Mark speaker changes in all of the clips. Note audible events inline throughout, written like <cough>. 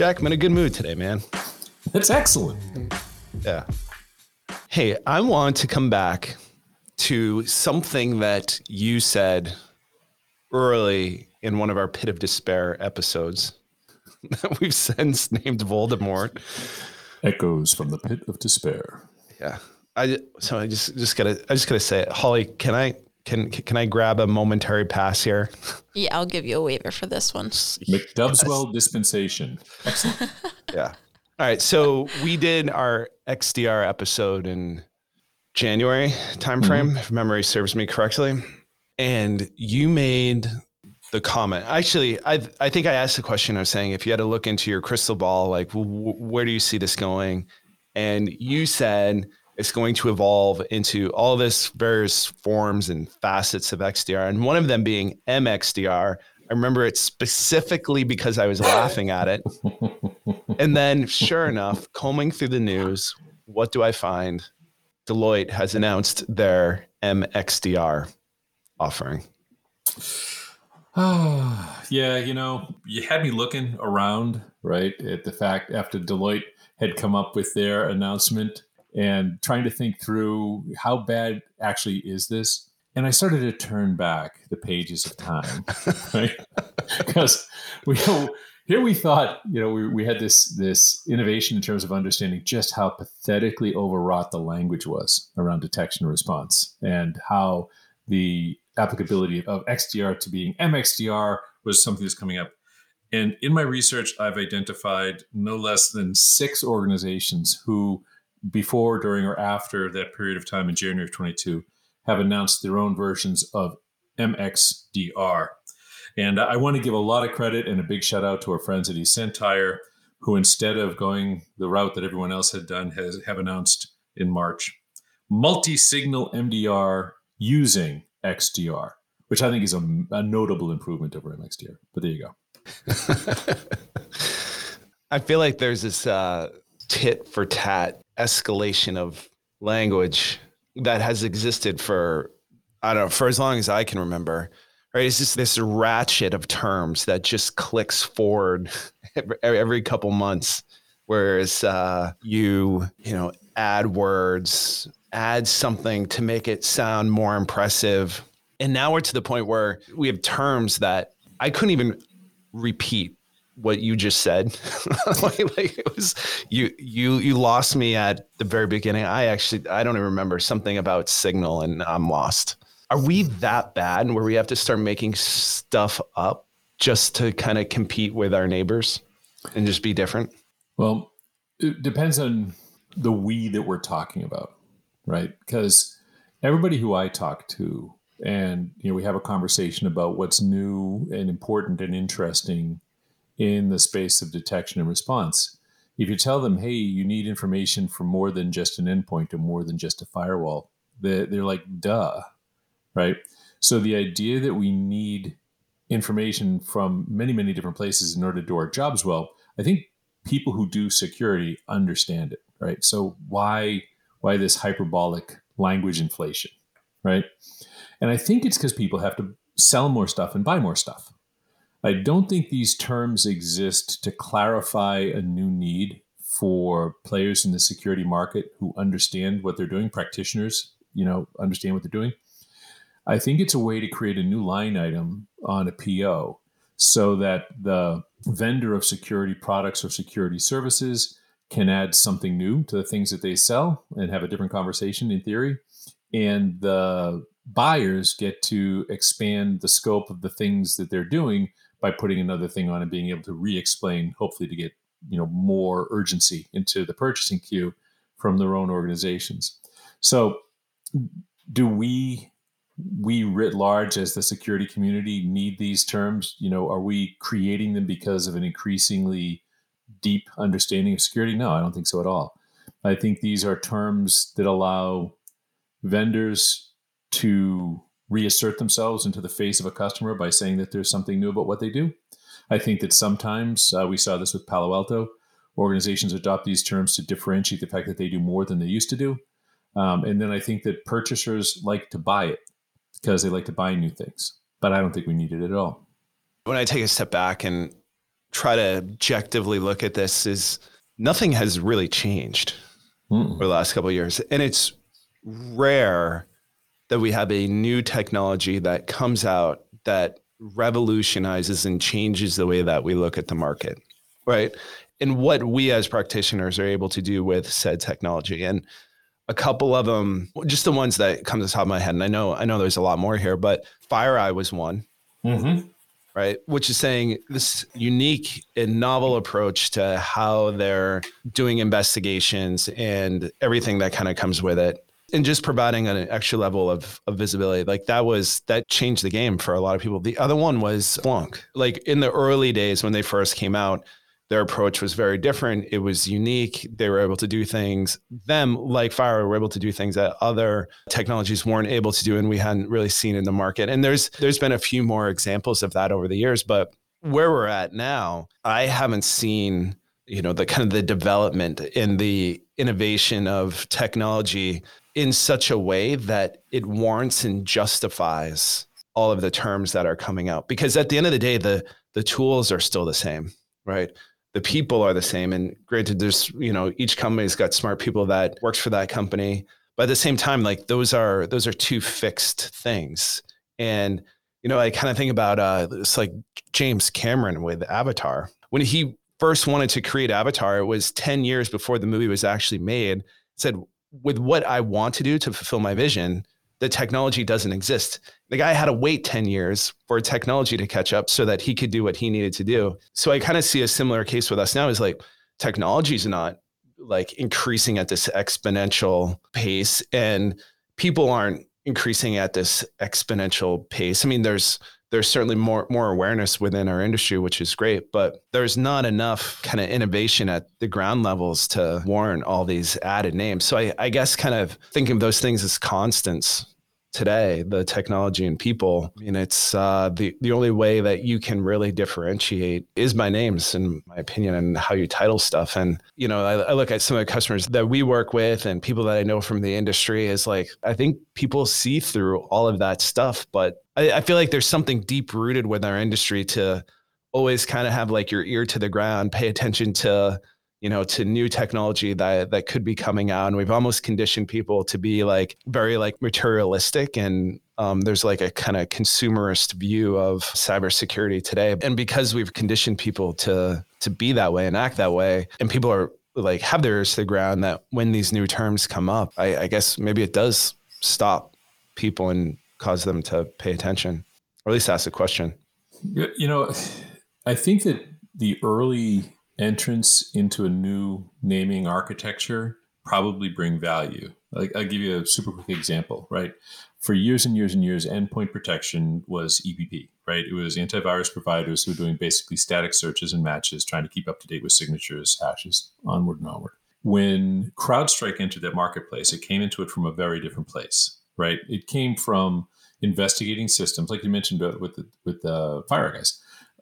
Speaker 1: Jack, I'm in a good mood today, man.
Speaker 2: That's excellent.
Speaker 1: Yeah. Hey, I want to come back to something that you said early in one of our Pit of Despair episodes <laughs> that we've since named Voldemort.
Speaker 2: Echoes from the Pit of Despair.
Speaker 1: Yeah. I so I just just gotta I just gotta say it. Holly, can I can can I grab a momentary pass here? <laughs>
Speaker 3: Yeah, I'll give you a waiver for this one.
Speaker 2: McDubswell dispensation. Excellent. <laughs>
Speaker 1: Yeah. All right. So we did our XDR episode in January timeframe, mm-hmm. if memory serves me correctly. And you made the comment. Actually, I I think I asked the question. I was saying if you had to look into your crystal ball, like w- where do you see this going? And you said it's going to evolve into all this various forms and facets of XDR, and one of them being MXDR. I remember it specifically because I was laughing at it. And then, sure enough, combing through the news, what do I find? Deloitte has announced their MXDR offering. <sighs>
Speaker 2: yeah, you know, you had me looking around, right, at the fact after Deloitte had come up with their announcement and trying to think through how bad actually is this. And I started to turn back the pages of time, <laughs> right? Because we here we thought, you know, we, we had this this innovation in terms of understanding just how pathetically overwrought the language was around detection and response, and how the applicability of XDR to being MXDR was something that's coming up. And in my research, I've identified no less than six organizations who, before, during, or after that period of time in January of 22, have announced their own versions of MXDR. And I want to give a lot of credit and a big shout out to our friends at eSentire, who instead of going the route that everyone else had done, has have announced in March multi-signal MDR using XDR, which I think is a, a notable improvement over MXDR. But there you go. <laughs>
Speaker 1: I feel like there's this uh, tit for tat escalation of language that has existed for I don't know for as long as I can remember. Right, it's just this ratchet of terms that just clicks forward <laughs> every, couple months. Whereas uh, you, you know, add words, add something to make it sound more impressive, and now we're to the point where we have terms that I couldn't even repeat what you just said. <laughs> like, like, it was you you you lost me at the very beginning. I actually I don't even remember something about signal and I'm lost. Are we that bad where we have to start making stuff up just to kind of compete with our neighbors and just be different?
Speaker 2: Well, it depends on the we that we're talking about, right? Because everybody who I talk to and you know we have a conversation about what's new and important and interesting in the space of detection and response. If you tell them hey you need information for more than just an endpoint or more than just a firewall they're, they're like duh right? So the idea that we need information from many many different places in order to do our jobs well i think people who do security understand it right? So why why this hyperbolic language inflation right? And I think it's because people have to sell more stuff and buy more stuff. I don't think these terms exist to clarify a new need for players in the security market who understand what they're doing, practitioners, you know, understand what they're doing. I think it's a way to create a new line item on a PO so that the vendor of security products or security services can add something new to the things that they sell and have a different conversation in theory. And the buyers get to expand the scope of the things that they're doing by putting another thing on and being able to re-explain hopefully to get you know more urgency into the purchasing queue from their own organizations. So do we we writ large as the security community need these terms? You know are we creating them because of an increasingly deep understanding of security? No i don't think so at all. I think these are terms that allow vendors to reassert themselves into the face of a customer by saying that there's something new about what they do. I think that sometimes uh, we saw this with Palo Alto. Organizations adopt these terms to differentiate the fact that they do more than they used to do. Um, and then I think that purchasers like to buy it because they like to buy new things. But I don't think we need it at all.
Speaker 1: When I take a step back and try to objectively look at this is nothing has really changed Mm-mm. over the last couple of years. And it's rare that we have a new technology that comes out that revolutionizes and changes the way that we look at the market, right? And what we as practitioners are able to do with said technology. And a couple of them, just the ones that come to the top of my head. And I know, I know there's a lot more here, but FireEye was one. Mm-hmm right? Which is saying this unique and novel approach to how they're doing investigations and everything that kind of comes with it. And just providing an extra level of, of visibility. Like that was, that changed the game for a lot of people. The other one was Splunk. Like in the early days when they first came out, their approach was very different. It was unique. They were able to do things, them like Fire were able to do things that other technologies weren't able to do and we hadn't really seen in the market. And there's there's been a few more examples of that over the years, but where we're at now, I haven't seen, you know, the kind of the development and the innovation of technology in such a way that it warrants and justifies all of the terms that are coming out. Because at the end of the day, the the tools are still the same, right? the people are the same. And granted, there's, you know, each company's got smart people that works for that company. But at the same time, like those are those are two fixed things. And, you know, I kind of think about uh it's like James Cameron with Avatar. When he first wanted to create Avatar, it was 10 years before the movie was actually made. Said, with what I want to do to fulfill my vision, the technology doesn't exist. The guy had to wait 10 years for technology to catch up so that he could do what he needed to do. So I kind of see a similar case with us now is like technology is not like increasing at this exponential pace and people aren't increasing at this exponential pace. I mean, there's there's certainly more more awareness within our industry, which is great, but there's not enough kind of innovation at the ground levels to warrant all these added names. So I, I guess kind of thinking of those things as constants today, the technology and people. I mean, it's uh, the the only way that you can really differentiate is by names, in my opinion, and how you title stuff. And you know, I, I, look at some of the customers that we work with and people that I know from the industry is like I think people see through all of that stuff, but I, I feel like there's something deep rooted with our industry to always kind of have like your ear to the ground, pay attention to you know, to new technology that that could be coming out. And we've almost conditioned people to be like very like materialistic and um, there's like a kind of consumerist view of cybersecurity today. And because we've conditioned people to to be that way and act that way, and people are like have their ears to the ground that when these new terms come up, I, I guess maybe it does stop people and cause them to pay attention, or at least ask a question.
Speaker 2: You know, I think that the early entrance into a new naming architecture probably bring value. Like I'll give you a super quick example, right? For years and years and years, endpoint protection was EPP, right? It was antivirus providers who were doing basically static searches and matches, trying to keep up to date with signatures, hashes, onward and onward. When CrowdStrike entered that marketplace, it came into it from a very different place, right? It came from investigating systems, like you mentioned uh, with the with the fire guys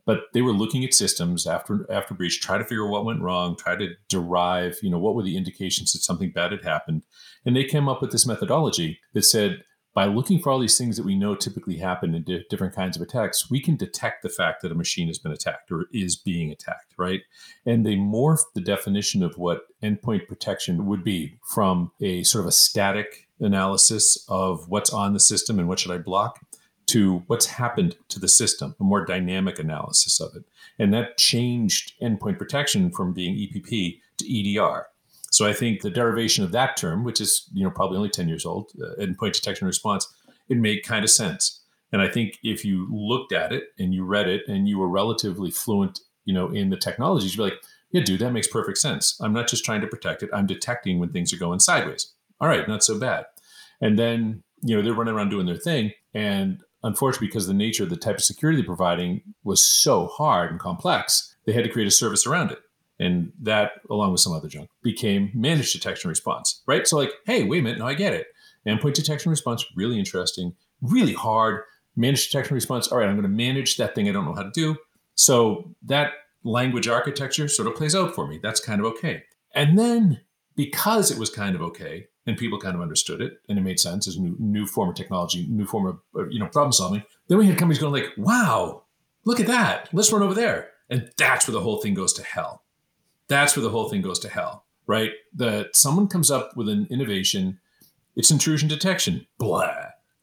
Speaker 2: but they were looking at systems after after breach try to figure out what went wrong try to derive you know what were the indications that something bad had happened. And they came up with this methodology that said by looking for all these things that we know typically happen in di- different kinds of attacks we can detect the fact that a machine has been attacked or is being attacked right? And they morphed the definition of what endpoint protection would be from a sort of a static analysis of what's on the system and what should i block to what's happened to the system, a more dynamic analysis of it. And that changed endpoint protection from being EPP to EDR. So I think the derivation of that term, which is you know probably only 10 years old, uh, endpoint detection response, it made kind of sense. And I think if you looked at it and you read it and you were relatively fluent, you know, in the technologies, you'd be like, yeah, dude, that makes perfect sense. I'm not just trying to protect it. I'm detecting when things are going sideways. All right, not so bad. And then, you know, they're running around doing their thing. And unfortunately, because the nature of the type of security they're providing was so hard and complex, they had to create a service around it. And that, along with some other junk, became managed detection response, right? So, like, hey, wait a minute, now I get it. Endpoint detection response, really interesting, really hard. Managed detection response, all right, I'm going to manage that thing I don't know how to do. So, that language architecture sort of plays out for me. That's kind of okay. And then, because it was kind of okay, and people kind of understood it and it made sense as a new, new form of technology, new form of you know problem solving. Then we had companies going like, "Wow, look at that! Let's run over there." And that's where the whole thing goes to hell. That's where the whole thing goes to hell, right? That someone comes up with an innovation, it's intrusion detection, blah.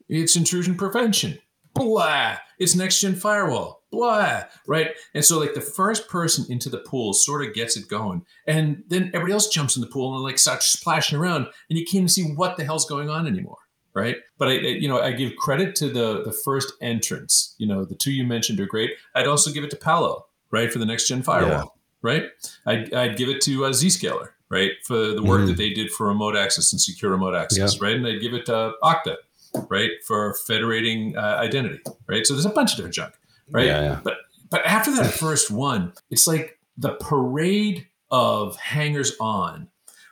Speaker 2: It's intrusion prevention, blah. It's next gen firewall, blah. Right. And so, like, the first person into the pool sort of gets it going. And then everybody else jumps in the pool and like starts splashing around, and you can't even see what the hell's going on anymore right? But I, you know, I give credit to the the first entrance. You know, the two you mentioned are great. I'd also give it to Palo, right, for the next gen firewall, yeah. right? I'd, I'd give it to uh, Zscaler, right, for the work mm-hmm. that they did for remote access and secure remote access, yeah. right? And I'd give it to Okta, right, for federating uh, identity, right? So there's a bunch of different junk, right? Yeah, yeah. But but after that <laughs> first one, it's like the parade of hangers on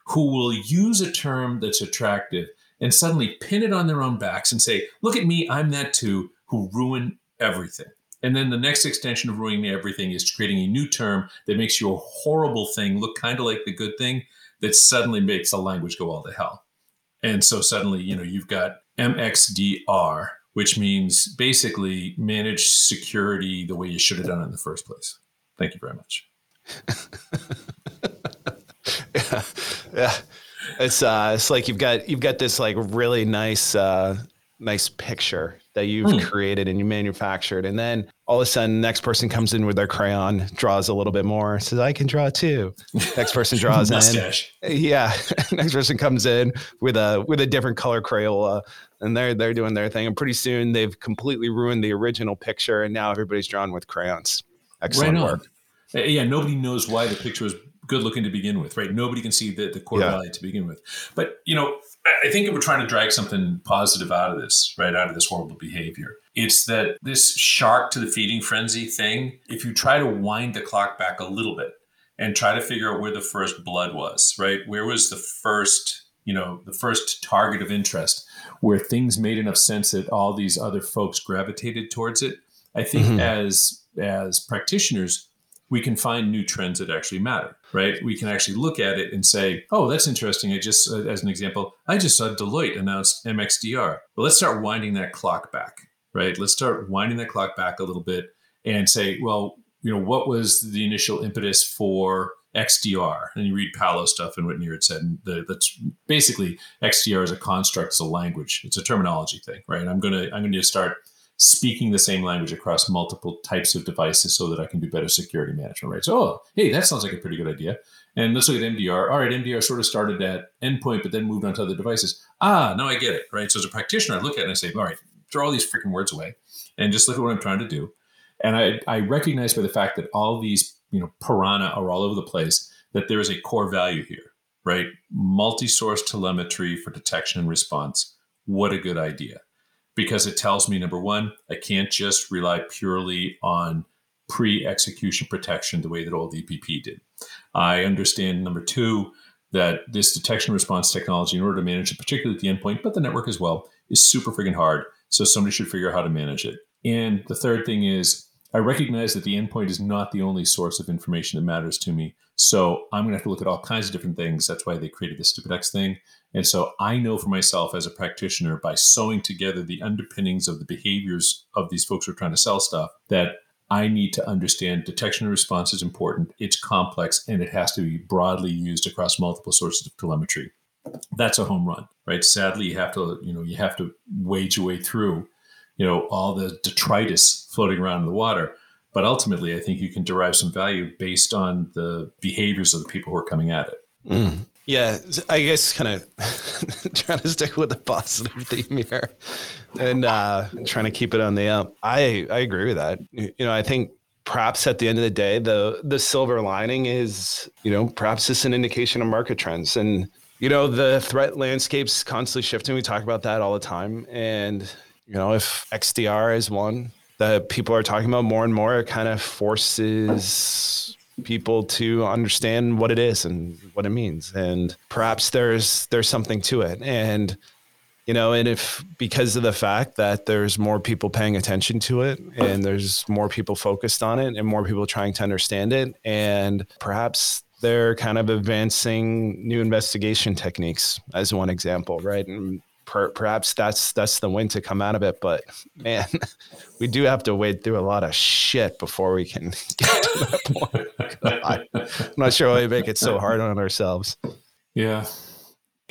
Speaker 2: who will use a term that's attractive and suddenly pin it on their own backs and say, look at me, I'm that too, who ruin everything. And then the next extension of ruining everything is creating a new term that makes your horrible thing look kind of like the good thing that suddenly makes the language go all to hell. And so suddenly, you know, you've got MXDR, which means basically manage security the way you should have done it in the first place. Thank you very much.
Speaker 1: yeah. <laughs> yeah it's uh it's like you've got you've got this like really nice uh nice picture that you've mm. created and you manufactured. And then all of a sudden next person comes in with their crayon draws a little bit more says i can draw too. Next person <laughs> draws in. Yeah. <laughs> Next person comes in with a with a different color crayola and they're they're doing their thing. And pretty soon they've completely ruined the original picture and now everybody's drawn with crayons. Excellent right work.
Speaker 2: Yeah nobody knows why the picture was good looking to begin with, right? Nobody can see the, the core yeah. value to begin with. But, you know, I think if we're trying to drag something positive out of this, right, out of this horrible behavior, it's that this shark to the feeding frenzy thing, if you try to wind the clock back a little bit and try to figure out where the first blood was, right? Where was the first, you know, the first target of interest where things made enough sense that all these other folks gravitated towards it? I think mm-hmm. as as practitioners, we can find new trends that actually matter, right? We can actually look at it and say, oh, that's interesting. I just, uh, as an example, I just saw Deloitte announce MXDR. But let's start winding that clock back, right? Let's start winding that clock back a little bit and say, well, you know, what was the initial impetus for XDR? And you read Palo stuff and what Nir had said. And the, that's basically XDR is a construct, as a language. It's a terminology thing, right? I'm gonna I'm gonna start speaking the same language across multiple types of devices so that I can do better security management, right? So, oh, hey, that sounds like a pretty good idea. And let's look at MDR. All right, MDR sort of started at endpoint, but then moved on to other devices. Ah, now I get it, right? So as a practitioner, I look at it and I say, all right, throw all these freaking words away and just look at what I'm trying to do. And I, I recognize by the fact that all these, you know, piranha are all over the place, that there is a core value here, right? Multi-source telemetry for detection and response. What a good idea because it tells me number one, I can't just rely purely on pre execution protection the way that old EPP did. I understand number two, that this detection response technology, in order to manage it, particularly at the endpoint, but the network as well, is super freaking hard. So somebody should figure out how to manage it. And the third thing is, I recognize that the endpoint is not the only source of information that matters to me. So I'm going to have to look at all kinds of different things. That's why they created the stupid X thing. And so I know for myself as a practitioner by sewing together the underpinnings of the behaviors of these folks who are trying to sell stuff that I need to understand detection and response is important, it's complex, and it has to be broadly used across multiple sources of telemetry. That's a home run, right? Sadly, you have to, you know, you have to wage your way through, you know, all the detritus floating around in the water. But ultimately, I think you can derive some value based on the behaviors of the people who are coming at it.
Speaker 1: Mm. Yeah, I guess kind of <laughs> trying to stick with the positive <laughs> theme here and uh, trying to keep it on the up. I, I agree with that. You know, I think perhaps at the end of the day, the the silver lining is, you know, perhaps it's an indication of market trends. And, you know, the threat landscape's constantly shifting. We talk about that all the time. And, you know, if XDR is one that people are talking about more and more, it kind of forces people to understand what it is and what it means. And perhaps there's there's something to it. And you know and if because of the fact that there's more people paying attention to it and there's more people focused on it and more people trying to understand it and perhaps they're kind of advancing new investigation techniques as one example right? And per, perhaps that's that's the win to come out of it. But man, <laughs> we do have to wade through a lot of shit before we can <laughs> get to that point. God, I'm not sure why we make it so hard on ourselves.
Speaker 2: Yeah,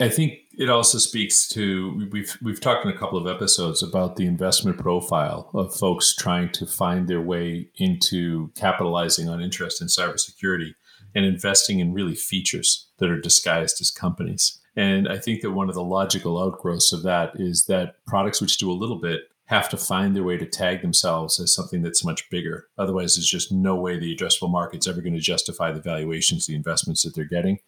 Speaker 2: I think it also speaks to we've we've talked in a couple of episodes about the investment profile of folks trying to find their way into capitalizing on interest in cybersecurity and investing in really features that are disguised as companies. And I think that one of the logical outgrowths of that is that products which do a little bit have to find their way to tag themselves as something that's much bigger. Otherwise, there's just no way the addressable market's ever going to justify the valuations, the investments that they're getting.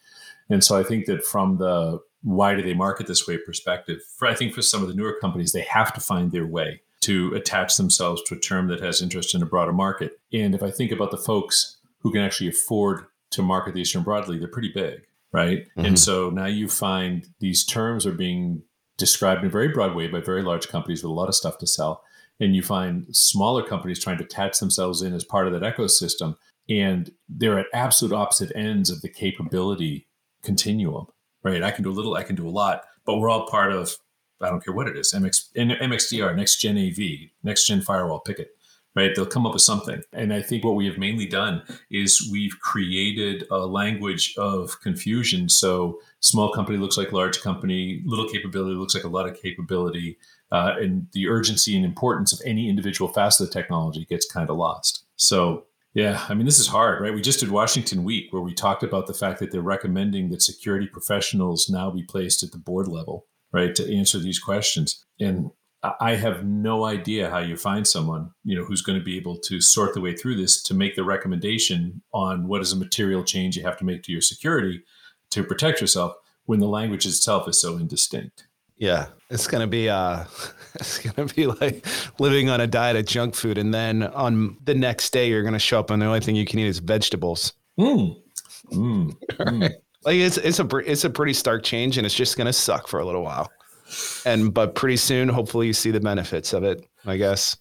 Speaker 2: And so I think that from the why do they market this way perspective, for I think for some of the newer companies, they have to find their way to attach themselves to a term that has interest in a broader market. And if I think about the folks who can actually afford to market the terms broadly, they're pretty big, right? Mm-hmm. And so now you find these terms are being described in a very broad way by very large companies with a lot of stuff to sell. And you find smaller companies trying to attach themselves in as part of that ecosystem. And they're at absolute opposite ends of the capability continuum, right? I can do a little, I can do a lot, but we're all part of, I don't care what it is, MX, MXDR, next gen AV, next gen firewall, pick it right? They'll come up with something. And I think what we have mainly done is we've created a language of confusion. So small company looks like large company, little capability looks like a lot of capability. Uh, and the urgency and importance of any individual facet of technology gets kind of lost. So yeah, I mean, this is hard, right? We just did Washington Week where we talked about the fact that they're recommending that security professionals now be placed at the board level, right, to answer these questions. And I have no idea how you find someone, you know, who's going to be able to sort the way through this to make the recommendation on what is a material change you have to make to your security to protect yourself when the language itself is so indistinct.
Speaker 1: Yeah, it's gonna be uh, <laughs> it's gonna be like living on a diet of junk food, and then on the next day you're gonna show up and the only thing you can eat is vegetables. Mm. Mm. Mm. <laughs> like it's it's a it's a pretty stark change, and it's just gonna suck for a little while and but pretty soon, hopefully, you see the benefits of it. I guess.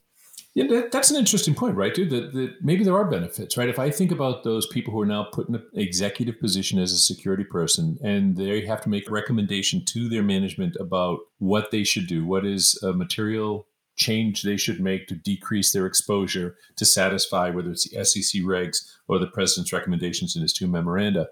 Speaker 2: Yeah, that, that's an interesting point, right, dude? That, that maybe there are benefits, right? If I think about those people who are now put in an executive position as a security person, and they have to make a recommendation to their management about what they should do, what is a material change they should make to decrease their exposure to satisfy whether it's the SEC regs or the president's recommendations in his two memoranda.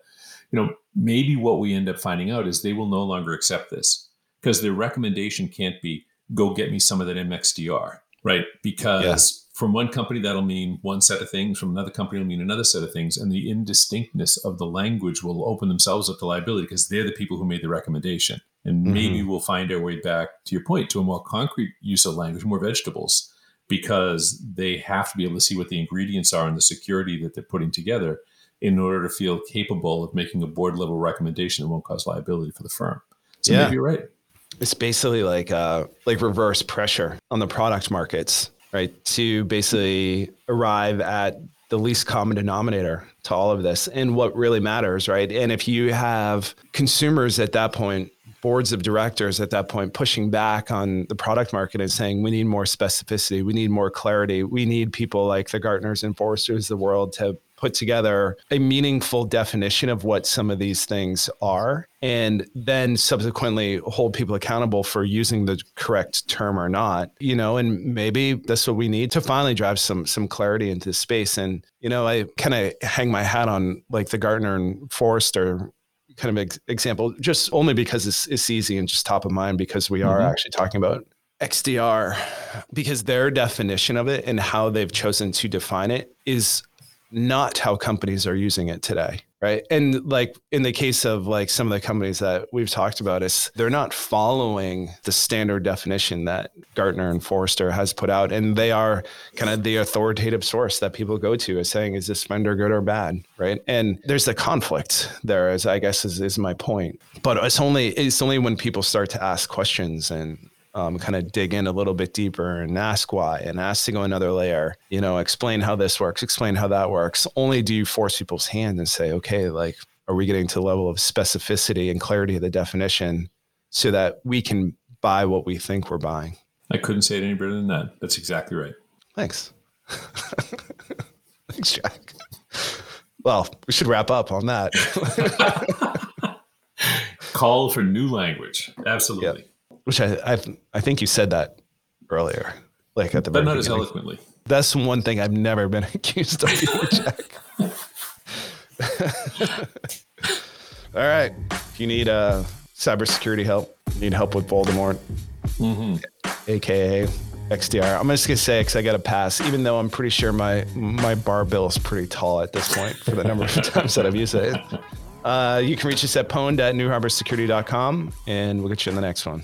Speaker 2: You know, maybe what we end up finding out is they will no longer accept this because the recommendation can't be go get me some of that MXDR, right? Because yeah. from one company that'll mean one set of things, from another company it'll mean another set of things, and the indistinctness of the language will open themselves up to liability because they're the people who made the recommendation. And mm-hmm. maybe we'll find our way back to your point to a more concrete use of language, more vegetables, because they have to be able to see what the ingredients are and the security that they're putting together in order to feel capable of making a board level recommendation that won't cause liability for the firm. So yeah. maybe you're right.
Speaker 1: It's basically like uh, like reverse pressure on the product markets, right? To basically arrive at the least common denominator to all of this and what really matters, right? And if you have consumers at that point, boards of directors at that point pushing back on the product market and saying we need more specificity, we need more clarity, we need people like the Gartners and Forresters of the world to put together a meaningful definition of what some of these things are and then subsequently hold people accountable for using the correct term or not you know and maybe that's what we need to finally drive some some clarity into space and you know i kind of hang my hat on like the gartner and forrester kind of ex- example just only because it's, it's easy and just top of mind because we are mm-hmm. actually talking about XDR because their definition of it and how they've chosen to define it is not how companies are using it today right? And like in the case of like some of the companies that we've talked about is they're not following the standard definition that gartner and forrester has put out and they are kind of the authoritative source that people go to as saying is this vendor good or bad right? And there's a conflict there as i guess is, is my point. But it's only it's only when people start to ask questions and um, kind of dig in a little bit deeper and ask why and ask to go another layer, you know, explain how this works, explain how that works. Only do you force people's hand and say, okay, like, are we getting to the level of specificity and clarity of the definition so that we can buy what we think we're buying?
Speaker 2: I couldn't say it any better than that. That's exactly right.
Speaker 1: Thanks. <laughs> Thanks, Jack. Well, we should wrap up on that. <laughs>
Speaker 2: Call for new language. Absolutely.
Speaker 1: Yep. Which I I, I think you said that earlier, like at the
Speaker 2: but not as eloquently.
Speaker 1: That's one thing I've never been <laughs> accused of, either, Jack. <laughs> All right. If you need uh, cybersecurity help, need help with Voldemort, aka XDR. I'm just gonna say because I got a pass, even though I'm pretty sure my my bar bill is pretty tall at this point for the number of <laughs> times that I've used it. Uh, you can reach us at pwned and we'll get you in the next one.